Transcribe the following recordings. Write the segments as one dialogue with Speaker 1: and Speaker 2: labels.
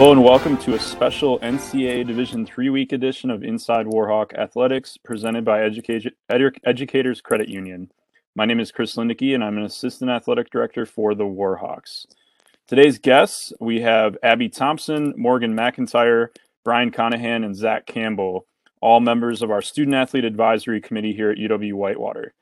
Speaker 1: Hello and welcome to a special NCAA Division three week edition of Inside Warhawk Athletics presented by Educa- Edu- Educators Credit Union. My name is Chris Lindicke and I'm an assistant athletic director for the Warhawks. Today's guests we have Abby Thompson, Morgan McEntire, Brian Conaghan, and Zach Campbell, all members of our Student Athlete Advisory Committee here at UW Whitewater.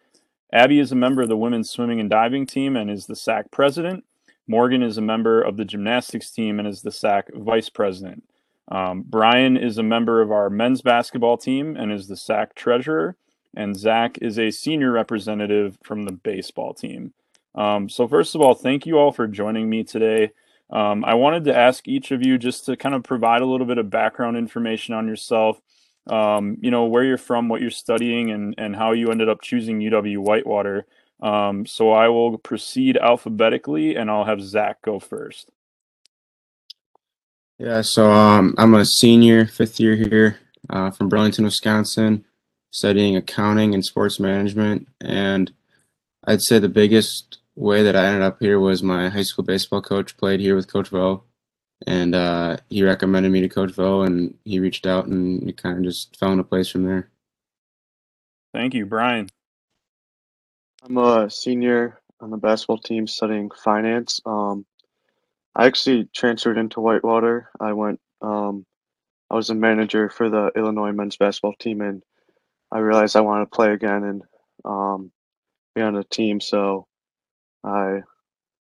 Speaker 1: Abby is a member of the women's swimming and diving team and is the SAAC president. Morgan is a member of the gymnastics team and is the SAAC vice president. Um, Brian is a member of our men's basketball team and is the SAAC treasurer. And Zach is a senior representative from the baseball team. Um, so, first of all, thank you all for joining me today. Um, I wanted to ask each of you just to kind of provide a little bit of background information on yourself, um, you know, where you're from, what you're studying, and, and how you ended up choosing UW Whitewater. Um, so I will proceed alphabetically, and I'll have Zach go first.
Speaker 2: Yeah, so um, I'm a senior, fifth year here uh, from Burlington, Wisconsin, studying accounting and sports management. And I'd say the biggest way that I ended up here was my high school baseball coach played here with Coach Vo, and uh, he recommended me to Coach Vo, and he reached out, and it kind of just fell into place from there.
Speaker 1: Thank you, Brian.
Speaker 3: I'm a senior on the basketball team studying finance. Um, I actually transferred into Whitewater. I went. Um, I was a manager for the Illinois men's basketball team, and I realized I wanted to play again and um, be on a team. So I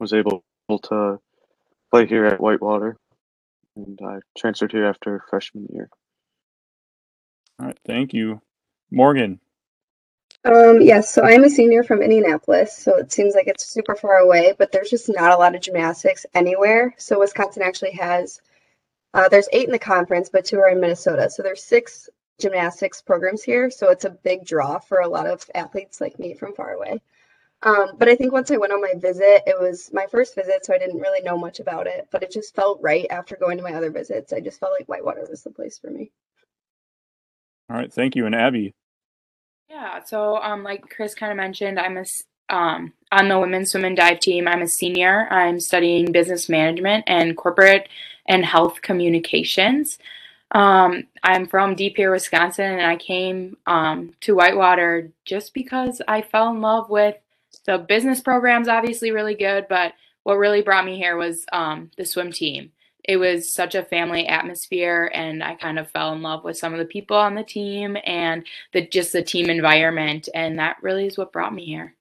Speaker 3: was able to play here at Whitewater, and I transferred here after freshman year.
Speaker 1: All right, thank you, Morgan.
Speaker 4: Um, yes, so I'm a senior from Indianapolis, so it seems like it's super far away, but there's just not a lot of gymnastics anywhere. So Wisconsin actually has, uh, there's eight in the conference, but two are in Minnesota. So there's six gymnastics programs here. So it's a big draw for a lot of athletes like me from far away. Um, but I think once I went on my visit, it was my first visit, so I didn't really know much about it, but it just felt right after going to my other visits. I just felt like Whitewater was the place for me.
Speaker 1: All right, thank you. And Abby.
Speaker 5: Yeah, so um, like Chris kind of mentioned, I'm a um, on the women's swim and dive team. I'm a senior. I'm studying business management and corporate and health communications. Um, I'm from De Pere, Wisconsin, and I came um, to Whitewater just because I fell in love with the business programs. Obviously, really good, but what really brought me here was um, the swim team it was such a family atmosphere and i kind of fell in love with some of the people on the team and the just the team environment and that really is what brought me here.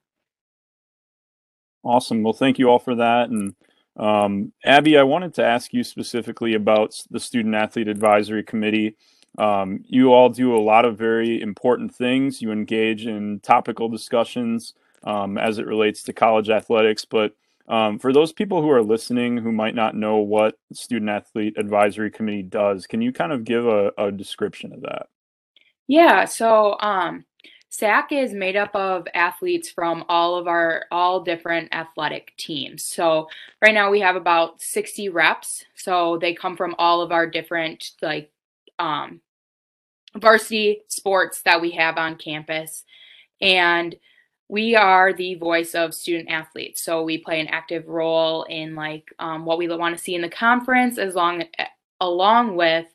Speaker 1: Awesome. Well thank you all for that and um, abby i wanted to ask you specifically about the student athlete advisory committee. Um, you all do a lot of very important things. You engage in topical discussions um, as it relates to college athletics but um, for those people who are listening who might not know what Student Athlete Advisory Committee does, can you kind of give a, a description of that?
Speaker 5: Yeah, so um, SAAC is made up of athletes from all of our all different athletic teams. So right now we have about 60 reps. So they come from all of our different like um, varsity sports that we have on campus. And we are the voice of student athletes. So we play an active role in like um, what we want to see in the conference as long along with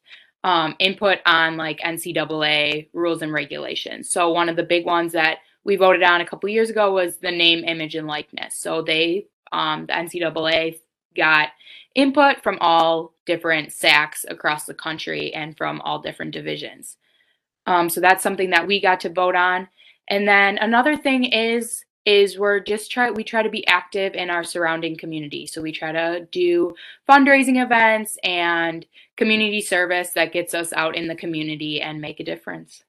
Speaker 5: um, input on like ncaa rules and regulations. So one of the big ones that we voted on a couple years ago was the name image and likeness. So they um, the ncaa got input from all different SAACs across the country and from all different divisions. Um, so that's something that we got to vote on and then another thing is is we're just try we try to be active in our surrounding community. So we try to do fundraising events and community service that gets us out in the community and make a difference.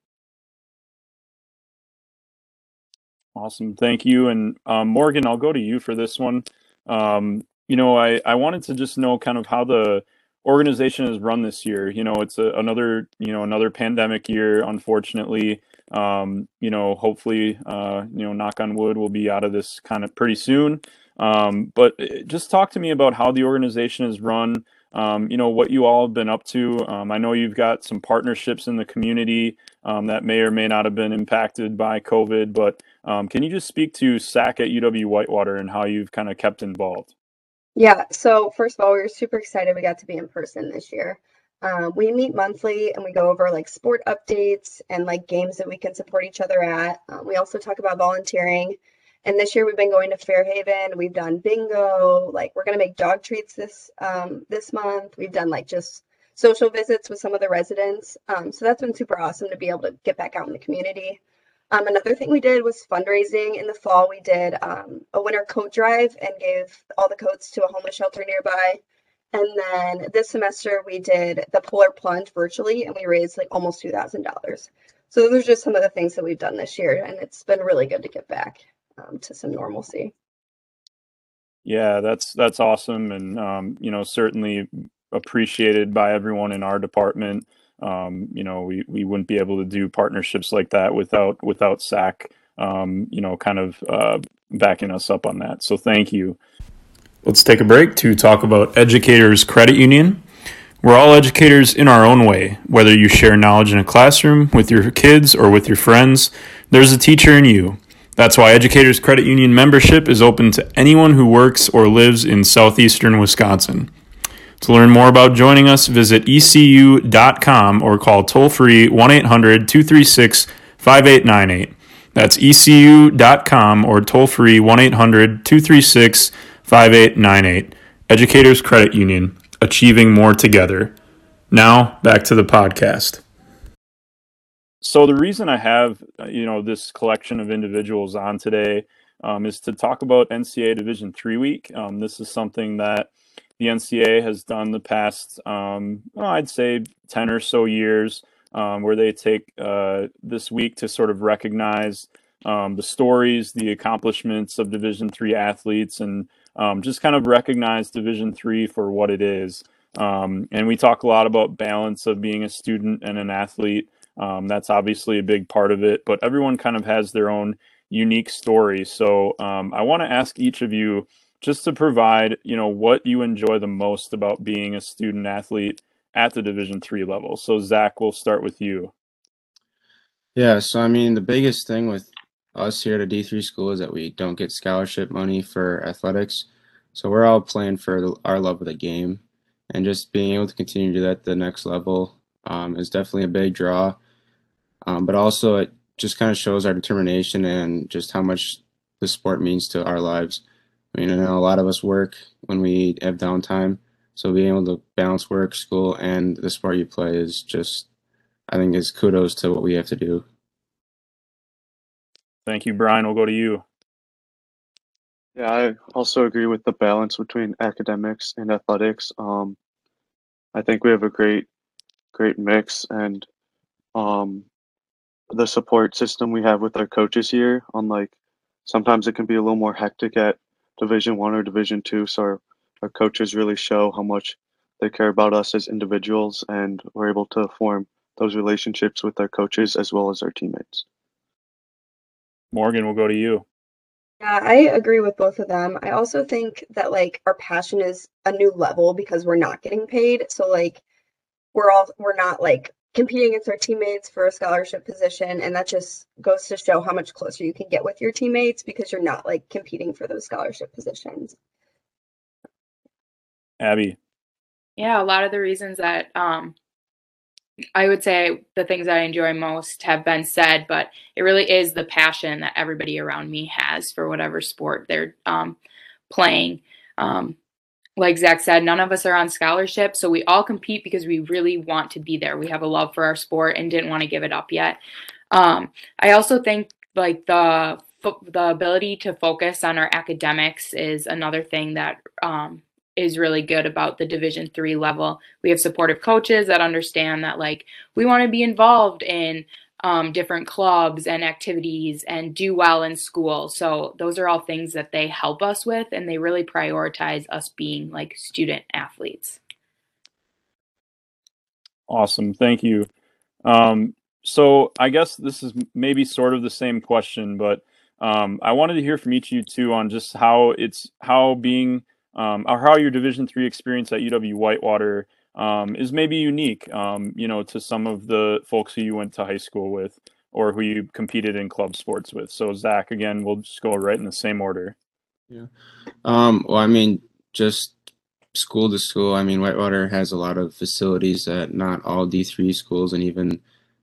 Speaker 1: Awesome, thank you. And um, Morgan, I'll go to you for this one. Um, you know, I I wanted to just know kind of how the organization is run this year. You know, it's a, another you know another pandemic year, unfortunately. Um, you know, hopefully, uh, you know, knock on wood, we'll be out of this kind of pretty soon. Um, but uh, just talk to me about how the organization is run. Um, you know what you all have been up to. Um, I know you've got some partnerships in the community um, that may or may not have been impacted by COVID, but um, can you just speak to SAAC at UW Whitewater and how you've kind of kept involved?
Speaker 4: Yeah, so first of all, we were super excited we got to be in person this year. Um, we meet monthly and we go over like sport updates and like games that we can support each other at. Um, we also talk about volunteering. And this year we've been going to Fairhaven. We've done bingo. Like we're gonna make dog treats this um, this month. We've done like just social visits with some of the residents. Um, so that's been super awesome to be able to get back out in the community. Um, another thing we did was fundraising in the fall. We did um, a winter coat drive and gave all the coats to a homeless shelter nearby. And then this semester we did the polar plunge virtually and we raised like almost $2,000. So those are just some of the things that we've done this year and it's been really good to get back um, to some normalcy.
Speaker 1: Yeah, that's that's awesome, and um, you know certainly appreciated by everyone in our department. Um, you know, we, we wouldn't be able to do partnerships like that without without SAAC. Um, you know, kind of uh, backing us up on that. So thank you. Let's take a break to talk about Educators Credit Union. We're all educators in our own way. Whether you share knowledge in a classroom with your kids or with your friends, there's a teacher in you. That's why Educators Credit Union membership is open to anyone who works or lives in southeastern Wisconsin. To learn more about joining us, visit ecu.com or call toll free 1 800 236 5898. That's ecu.com or toll free 1 800 236 5898. Educators Credit Union, achieving more together. Now, back to the podcast. So the reason I have uh, you know this collection of individuals on today um, is to talk about NCAA Division Three week. Um, this is something that the NCAA has done the past, um, well, I'd say, 10 or so years, um, where they take uh, this week to sort of recognize um, the stories, the accomplishments of Division three athletes, and um, just kind of recognize Division three for what it is. Um, and we talk a lot about balance of being a student and an athlete. Um, that's obviously a big part of it, but everyone kind of has their own unique story. So I want to ask each of you just to provide you know what you enjoy the most about being a student athlete at the division three level so zach we'll start with you
Speaker 2: yeah so i mean the biggest thing with us here at a d3 school is that we don't get scholarship money for athletics. So we're all playing for the, our love of the game. And just being able to continue to do that at the next level um, is definitely a big draw. Um, but also it just kind of shows our determination and just how much the sport means to our lives. I mean, I know a lot of us work when we have downtime, so being able to balance work, school, and the sport you play is just, I think, is kudos to what we have to do.
Speaker 1: Thank you, Brian. We'll go to you.
Speaker 3: Yeah, I also agree with the balance between academics and athletics. Um, I think we have a great, great mix, and um, the support system we have with our coaches here. Unlike sometimes it can be a little more hectic at Division One or Division Two. So our, our coaches really show how much they care about us as individuals, and we're able to form those relationships with our coaches as well as our teammates.
Speaker 1: Morgan, we'll go to you.
Speaker 4: Yeah, I agree with both of them. I also think that like our passion is a new level because we're not getting paid. So like we're all we're not like competing against our teammates for a scholarship position and that just goes to show how much closer you can get with your teammates because you're not like competing for those scholarship positions
Speaker 1: abby
Speaker 5: yeah a lot of the reasons that um i would say the things i enjoy most have been said but it really is the passion that everybody around me has for whatever sport they're um, playing um, like Zach said, none of us are on scholarship. So we all compete because we really want to be there. We have a love for our sport and didn't want to give it up yet. Um, I also think like the the ability to focus on our academics is another thing that um, is really good about the division three level we have supportive coaches that understand that like we want to be involved in um, different clubs and activities and do well in school. So those are all things that they help us with, and they really prioritize us being like student athletes.
Speaker 1: Awesome, thank you. Um, so I guess this is maybe sort of the same question, but um, I wanted to hear from each of you too on just how it's how being um, or how your Division three experience at UW Whitewater um, is maybe unique, um, you know, to some of the folks who you went to high school with or who you competed in club sports with. So Zach, again, we'll just go right in the same order.
Speaker 2: Yeah. Um, well, I mean, just school to school. I mean, Whitewater has a lot of facilities that not all D3 schools and even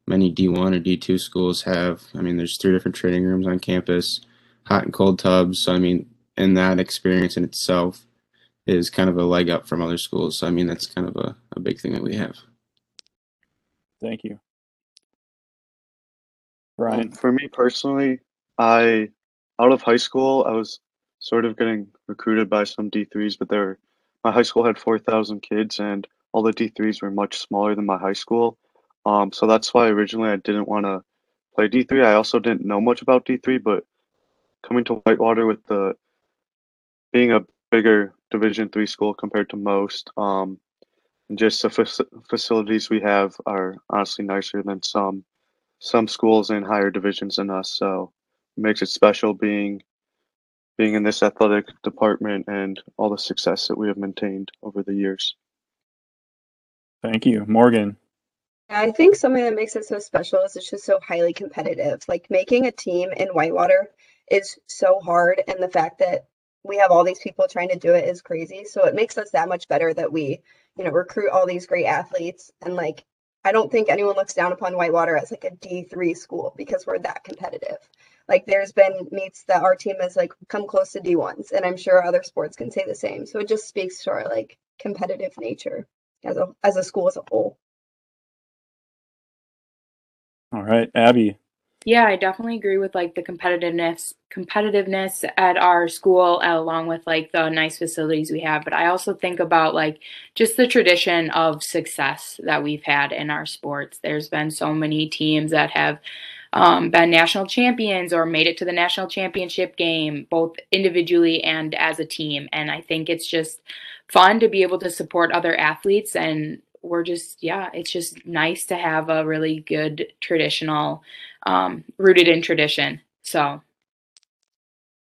Speaker 2: many D1 or D2 schools have. I mean, there's three different training rooms on campus, hot and cold tubs. So, I mean, and that experience in itself is kind of a leg up from other schools. So, I mean, that's kind of a, a big thing that we have.
Speaker 1: Thank you.
Speaker 3: Um,
Speaker 1: Brian.
Speaker 3: for me personally, I out of high school, I was sort of getting recruited by some D3s, but there my high school had 4,000 kids and all the D3s were much smaller than my high school. Um, so that's why originally I didn't want to play D3. I also didn't know much about D3, but coming to Whitewater with the being a bigger Division three school compared to most, um, just the fac- facilities we have are honestly nicer than some some schools in higher divisions than us. So it makes it special being being in this athletic department and all the success that we have maintained over the years.
Speaker 1: Thank you. Morgan.
Speaker 4: I think something that makes it so special is it's just so highly competitive. Like making a team in Whitewater is so hard, and the fact that we have all these people trying to do it is crazy. So it makes us that much better that we, you know, recruit all these great athletes. And like, I don't think anyone looks down upon Whitewater as like a D3 school because we're that competitive. Like, there's been meets that our team has like come close to D1s, and I'm sure other sports can say the same. So it just speaks to our like competitive nature as a as a school as a whole.
Speaker 1: All right, Abby.
Speaker 5: Yeah, I definitely agree with like the competitiveness competitiveness at our school along with like the nice facilities we have, but I also think about like just the tradition of success that we've had in our sports. There's been so many teams that have um, been national champions or made it to the national championship game, both individually and as a team. And I think it's just fun to be able to support other athletes and we're just yeah it's just nice to have a really good traditional um, rooted in tradition so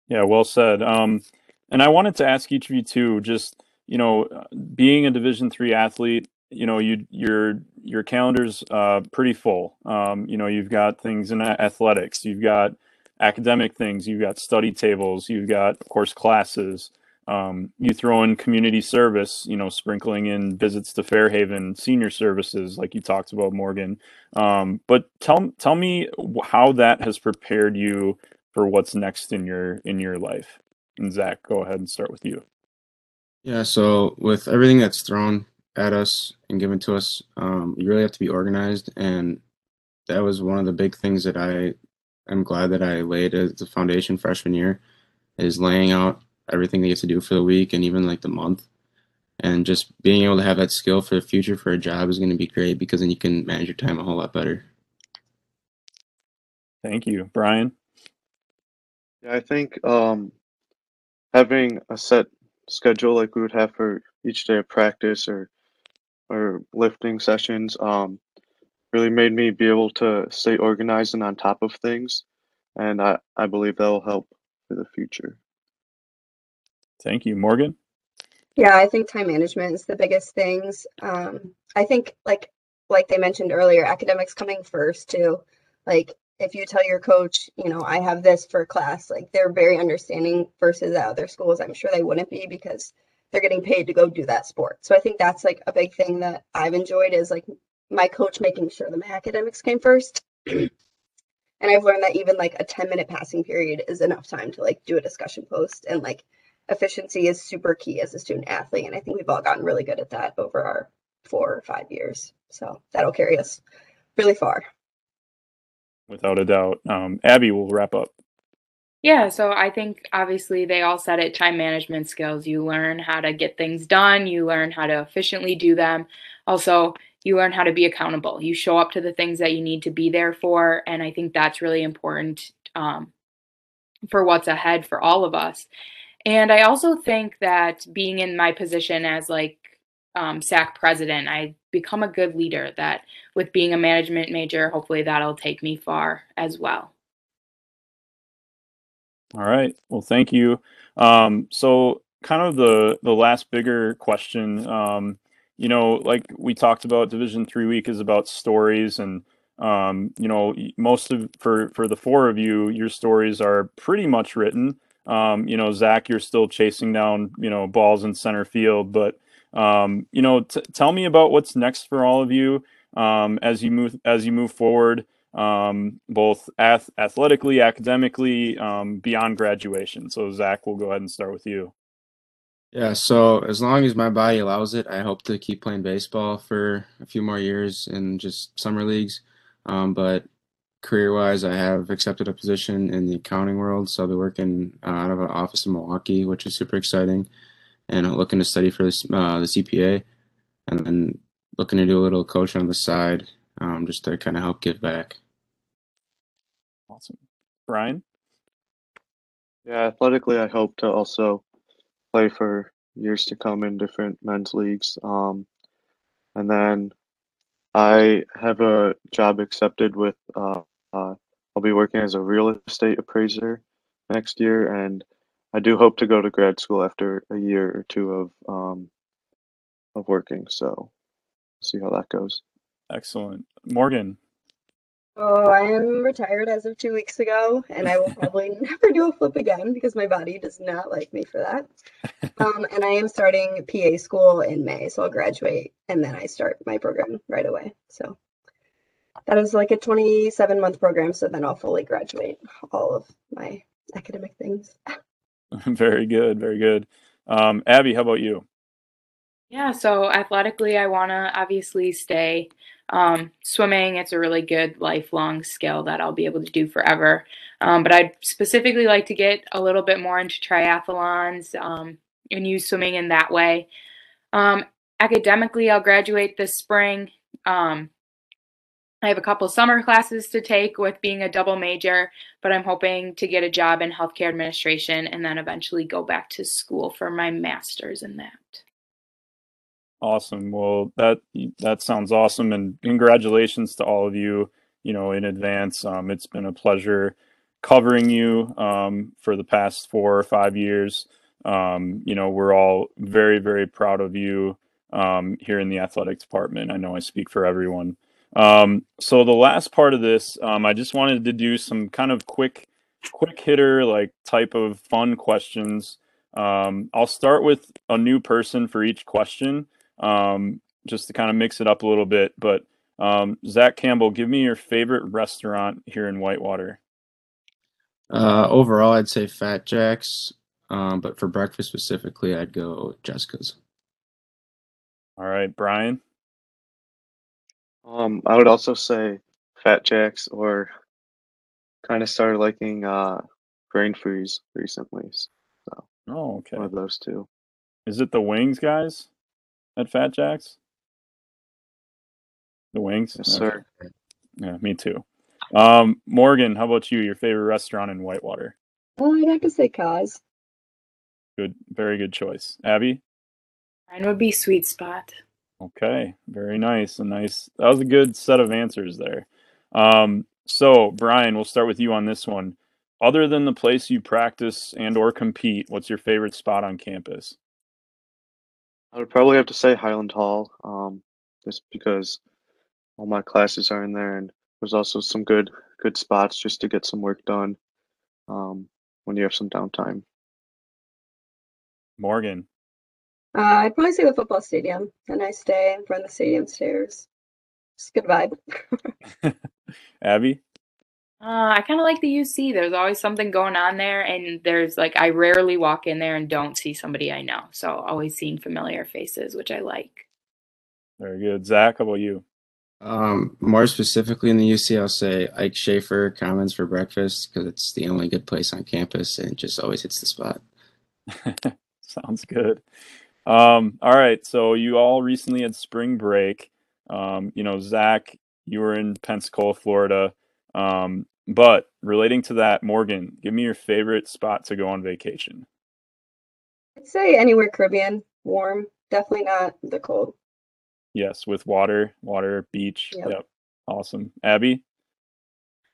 Speaker 1: Yeah, well said. Um, and I wanted to ask each of you too, just you know, being a Division three athlete, you know, you your your calendar's uh, pretty full. Um, you know, you've got things in athletics, you've got academic things, you've got study tables, you've got of course classes. Um, you throw in community service, you know, sprinkling in visits to Fairhaven, senior services, like you talked about, Morgan. Um, but tell tell me how that has prepared you for what's next in your in your life. And Zach, go ahead and start with you.
Speaker 2: Yeah, so with everything that's thrown at us and given to us, um, you really have to be organized, and that was one of the big things that I am glad that I laid as the foundation freshman year, is laying out everything they get to do for the week and even like the month, and just being able to have that skill for the future for a job is going to be great because then you can manage your time a whole lot better.
Speaker 1: Thank you, Brian.
Speaker 3: Yeah, I think um, having a set schedule like we would have for each day of practice or or lifting sessions um, really made me be able to stay organized and on top of things, and I, I believe that will help for the future.
Speaker 1: Thank you, Morgan.
Speaker 4: Yeah, I think time management is the biggest things. Um, I think like like they mentioned earlier, academics coming first too. Like if you tell your coach, you know, I have this for class, like they're very understanding versus at other schools. I'm sure they wouldn't be because they're getting paid to go do that sport. So I think that's like a big thing that I've enjoyed is like my coach making sure that my academics came first. and I've learned that even like a 10 minute passing period is enough time to like do a discussion post and like efficiency is super key as a student athlete. And I think we've all gotten really good at that over our four or five years. So that'll carry us really far.
Speaker 1: Without a doubt. Um, Abby will wrap up.
Speaker 5: Yeah, so I think obviously they all said it time management skills. You learn how to get things done, you learn how to efficiently do them. Also, you learn how to be accountable. You show up to the things that you need to be there for. And I think that's really important um, for what's ahead for all of us. And I also think that being in my position as like um, SAAC president, I become a good leader. That with being a management major, hopefully that'll take me far as well.
Speaker 1: All right. Well, thank you. Um, so, kind of the the last bigger question. Um, you know, like we talked about, Division Three week is about stories, and um, you know, most of for for the four of you, your stories are pretty much written. Um, you know, Zach, you're still chasing down you know balls in center field, but Um, you know, t- tell me about what's next for all of you um, as you move as you move forward, um, both ath- athletically, academically, um, beyond graduation. So, Zach, we'll go ahead and start with you.
Speaker 2: Yeah, so as long as my body allows it, I hope to keep playing baseball for a few more years in just summer leagues. Um, but career-wise, I have accepted a position in the accounting world, so I'll be working uh, out of an office in Milwaukee, which is super exciting, and I'm looking to study for this, uh, the CPA, and then looking to do a little coaching on the side, um, just to kind of help give back.
Speaker 1: Awesome, Brian.
Speaker 3: Yeah, athletically, I hope to also play for years to come in different men's leagues. Um, and then I have a job accepted with, uh, uh, I'll be working as a real estate appraiser next year, and I do hope to go to grad school after a year or two of um, of working. So, see how that goes.
Speaker 1: Excellent, Morgan.
Speaker 4: Oh, I am retired as of two weeks ago, and I will probably never do a flip again because my body does not like me for that. Um, and I am starting PA school in May, so I'll graduate and then I start my program right away. So that is like a 27 month program, so then I'll fully graduate all of my academic things.
Speaker 1: very good, very good. Um, Abby, how about you?
Speaker 5: Yeah, so athletically, I want to obviously stay um, swimming. It's a really good lifelong skill that I'll be able to do forever. Um, but I'd specifically like to get a little bit more into triathlons um, and use swimming in that way. Um, academically, I'll graduate this spring. Um, I have a couple summer classes to take with being a double major, but I'm hoping to get a job in healthcare administration and then eventually go back to school for my master's in that.
Speaker 1: Awesome. Well, that that sounds awesome, and congratulations to all of you. You know, in advance, um, it's been a pleasure covering you um, for the past four or five years. Um, you know, we're all very, very proud of you um, here in the athletic department. I know I speak for everyone. Um, so the last part of this, um, I just wanted to do some kind of quick, quick hitter like type of fun questions. I'll start with a new person for each question um, just to kind of mix it up a little bit. But um, Zach Campbell, give me your favorite restaurant here in Whitewater.
Speaker 2: Uh, overall, I'd say Fat Jack's, um, but for breakfast specifically, I'd go Jessica's.
Speaker 1: All right, Brian.
Speaker 3: Um, I would also say Fat Jack's, or kind of started liking uh, Grain Freeze recently. So,
Speaker 1: oh, okay.
Speaker 3: One of those two.
Speaker 1: Is it the wings, guys? at Fat Jack's? The wings?
Speaker 3: Yes, sir.
Speaker 1: Yeah, me too. Um, Morgan, how about you? Your favorite restaurant in Whitewater?
Speaker 4: Oh, I'd have to say Kaz.
Speaker 1: Good, very good choice. Abby?
Speaker 5: Mine would be Sweet Spot.
Speaker 1: Okay, very nice. A nice. That was a good set of answers there. Um, so Brian, we'll start with you on this one. Other than the place you practice and or compete, what's your favorite spot on campus?
Speaker 3: I would probably have to say Hyland Hall, um, just because all my classes are in there, and there's also some good good spots just to get some work done um, when you have some downtime.
Speaker 1: Morgan.
Speaker 4: Uh, I'd probably say the football stadium. A nice day in front of the stadium stairs. Just good vibe.
Speaker 1: Abby.
Speaker 5: Uh, I kind of like the UC. There's always something going on there, and there's like I rarely walk in there and don't see somebody I know. So always seeing familiar faces, which I like.
Speaker 1: Very good, Zach. How about you?
Speaker 2: Um, more specifically in the UC, I'll say Ike Schaefer Commons for breakfast because it's the only good place on campus and just always hits the spot.
Speaker 1: Sounds good. Um, all right, so you all recently had spring break. Um, you know, Zach, you were in Pensacola, Florida. Um, but relating to that, Morgan, give me your favorite spot to go on vacation.
Speaker 4: I'd say anywhere Caribbean, warm, definitely not the cold.
Speaker 1: Yes, with water, water, beach. Yep. yep. Awesome. Abby?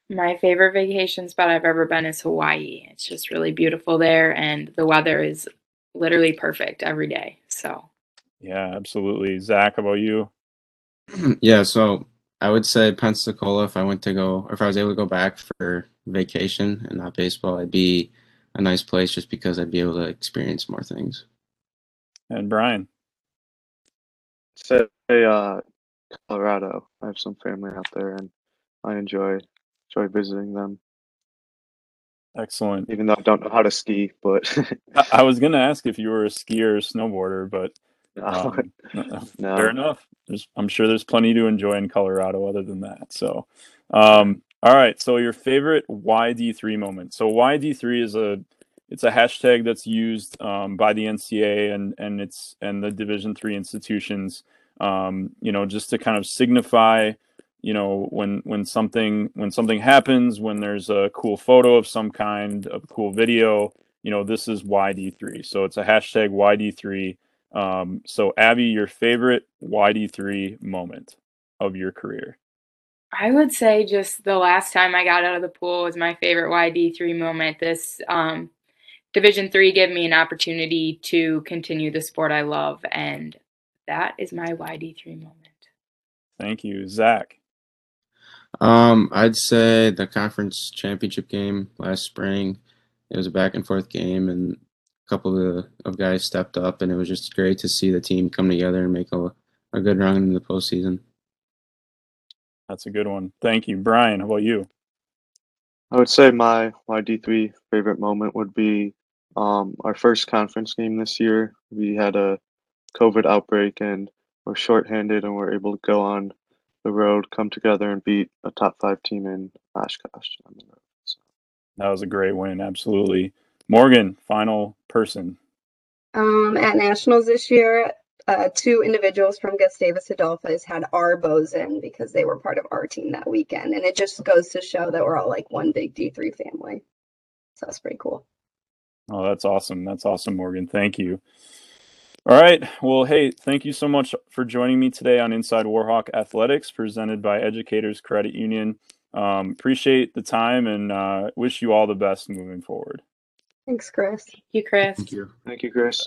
Speaker 5: My favorite vacation spot I've ever been is Hawaii. It's just really beautiful there, and the weather is literally perfect every day. So,
Speaker 1: yeah, absolutely. Zach, how about you?
Speaker 2: yeah, so I would say Pensacola if I went to go, or if I was able to go back for vacation and not baseball, it'd be a nice place just because I'd be able to experience more things.
Speaker 1: And Brian.
Speaker 3: say uh, Colorado. I have some family out there, and I enjoy enjoy visiting them.
Speaker 1: Excellent.
Speaker 3: Even though I don't know how to ski, but
Speaker 1: I, I was going to ask if you were a skier or snowboarder, but um,
Speaker 3: no.
Speaker 1: fair enough. There's, I'm sure there's plenty to enjoy in Colorado other than that. So, um, all right. So your favorite WhyD3 moment. So WhyD3 is a it's a hashtag that's used um, by the NCAA and and it's and the Division three institutions. Um, you know, just to kind of signify, you know, when when something when something happens, when there's a cool photo of some kind, a cool video. You know, this is WhyD3. So it's a hashtag WhyD3. Um, so Abby, your favorite WhyD3 moment of your career?
Speaker 5: I would say just the last time I got out of the pool was my favorite WhyD3 moment. This um, Division three gave me an opportunity to continue the sport I love, and that is my WhyD3 moment.
Speaker 1: Thank you, Zach.
Speaker 2: Um, I'd say the conference championship game last spring. It was a back and forth game, and a couple of, the, of guys stepped up, and it was just great to see the team come together and make a, a good run in the postseason.
Speaker 1: That's a good one. Thank you, Brian. How about you?
Speaker 3: I would say my WhyD3 favorite moment would be um, our first conference game this year. We had a COVID outbreak and we're shorthanded and we're able to go on the road, come together and beat a top five team in Oshkosh on the road. So.
Speaker 1: That was a great win. Absolutely. Morgan, final person.
Speaker 4: Um, at nationals this year, uh, two individuals from Gustavus Adolphus had our bows in because they were part of our team that weekend. And it just goes to show that we're all like one big D3 family. So that's pretty cool.
Speaker 1: Oh, that's awesome. That's awesome, Morgan. Thank you. All right. Well, hey, thank you so much for joining me today on Inside Warhawk Athletics, presented by Educators Credit Union. Um, appreciate the time and uh, wish you all the best moving forward.
Speaker 4: Thanks, Chris.
Speaker 5: Thank you, Chris.
Speaker 2: Thank you.
Speaker 3: Thank you, Chris.